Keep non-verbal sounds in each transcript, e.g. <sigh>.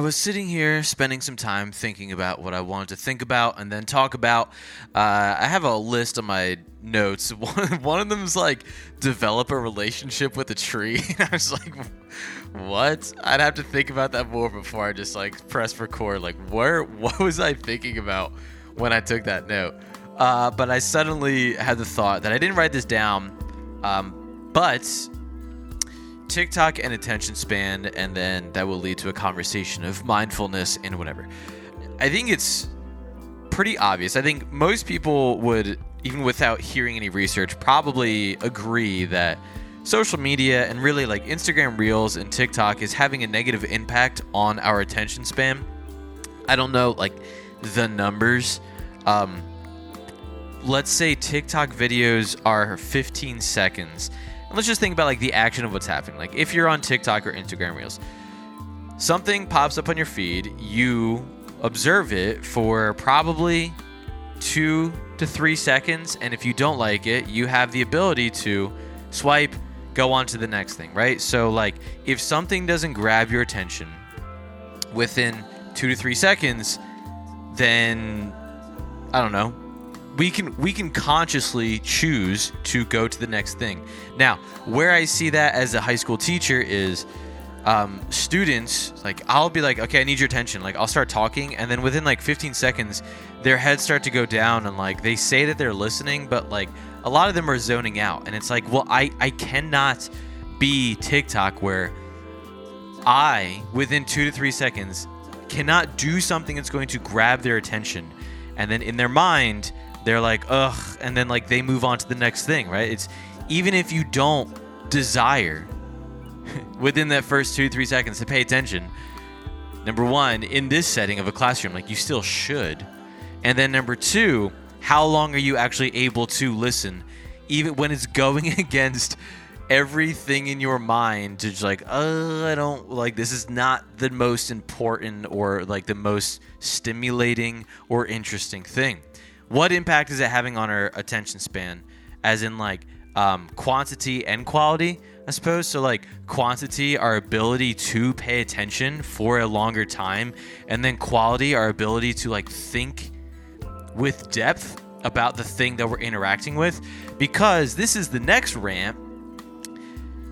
I was sitting here spending some time thinking about what I wanted to think about and then talk about. Uh, I have a list of my notes. One, <laughs> one of them is like develop a relationship with a tree. <laughs> I was like, what? I'd have to think about that more before I just like press record. Like, where? What was I thinking about when I took that note? Uh, but I suddenly had the thought that I didn't write this down. Um, but TikTok and attention span, and then that will lead to a conversation of mindfulness and whatever. I think it's pretty obvious. I think most people would, even without hearing any research, probably agree that social media and really like Instagram Reels and TikTok is having a negative impact on our attention span. I don't know like the numbers. Um, let's say TikTok videos are 15 seconds and let's just think about like the action of what's happening. Like if you're on TikTok or Instagram Reels, something pops up on your feed, you observe it for probably two to three seconds, and if you don't like it, you have the ability to swipe, go on to the next thing, right? So like if something doesn't grab your attention within two to three seconds, then I don't know, we can we can consciously choose to go to the next thing. Now, where I see that as a high school teacher is um, students like I'll be like, okay, I need your attention. Like I'll start talking, and then within like 15 seconds, their heads start to go down, and like they say that they're listening, but like a lot of them are zoning out, and it's like, well, I I cannot be TikTok where I within two to three seconds cannot do something that's going to grab their attention, and then in their mind they're like, ugh, and then like they move on to the next thing, right? It's even if you don't desire <laughs> within that first two, three seconds to pay attention, number one, in this setting of a classroom, like you still should. And then number two, how long are you actually able to listen, even when it's <laughs> going against everything in your mind to just like, uh, I don't like this is not the most important or like the most stimulating or interesting thing what impact is it having on our attention span? As in like um, quantity and quality i suppose. So like quantity our ability to pay attention for a longer time and then quality our ability to like think with depth about the thing that we're interacting with. Because this is the next rant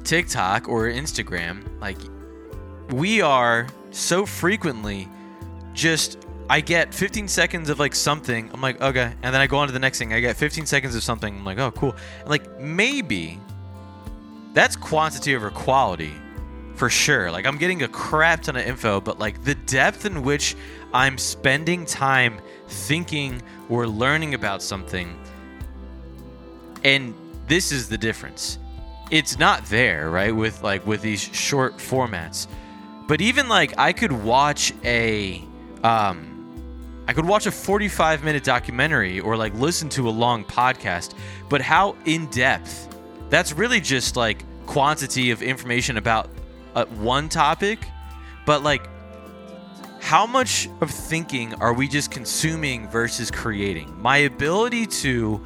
tiktok or instagram like we are so frequently just I get 15 seconds of like something. I'm like, okay. And then I go on to the next thing. I get 15 seconds of something. I'm like, oh, cool. And like, maybe that's quantity over quality for sure. Like, I'm getting a crap ton of info, but like the depth in which I'm spending time thinking or learning about something. And this is the difference. It's not there, right? With like with these short formats. But even like I could watch a um I could watch a 45 minute documentary or like listen to a long podcast, but how in depth? That's really just like quantity of information about uh, one topic, but like how much of thinking are we just consuming versus creating? My ability to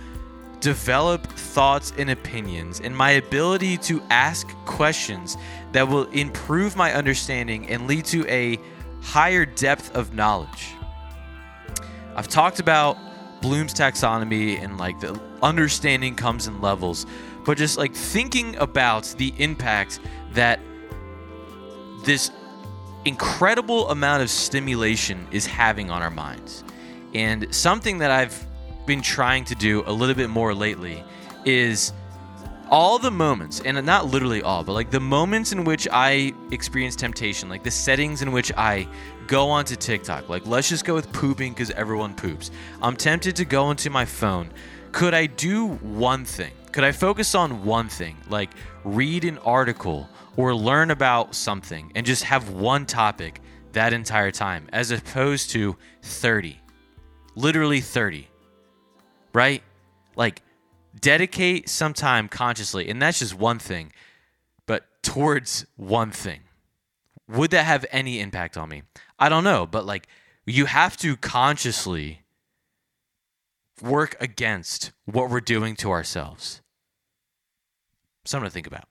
develop thoughts and opinions and my ability to ask questions that will improve my understanding and lead to a higher depth of knowledge. I've talked about Bloom's taxonomy and like the understanding comes in levels, but just like thinking about the impact that this incredible amount of stimulation is having on our minds. And something that I've been trying to do a little bit more lately is all the moments, and not literally all, but like the moments in which I experience temptation, like the settings in which I go onto TikTok. Like, let's just go with pooping because everyone poops. I'm tempted to go into my phone. Could I do one thing? Could I focus on one thing, like read an article or learn about something and just have one topic that entire time as opposed to 30? Literally 30. Right? Like, dedicate some time consciously, and that's just one thing, but towards one thing. Would that have any impact on me? I don't know, but like you have to consciously work against what we're doing to ourselves. Something to think about.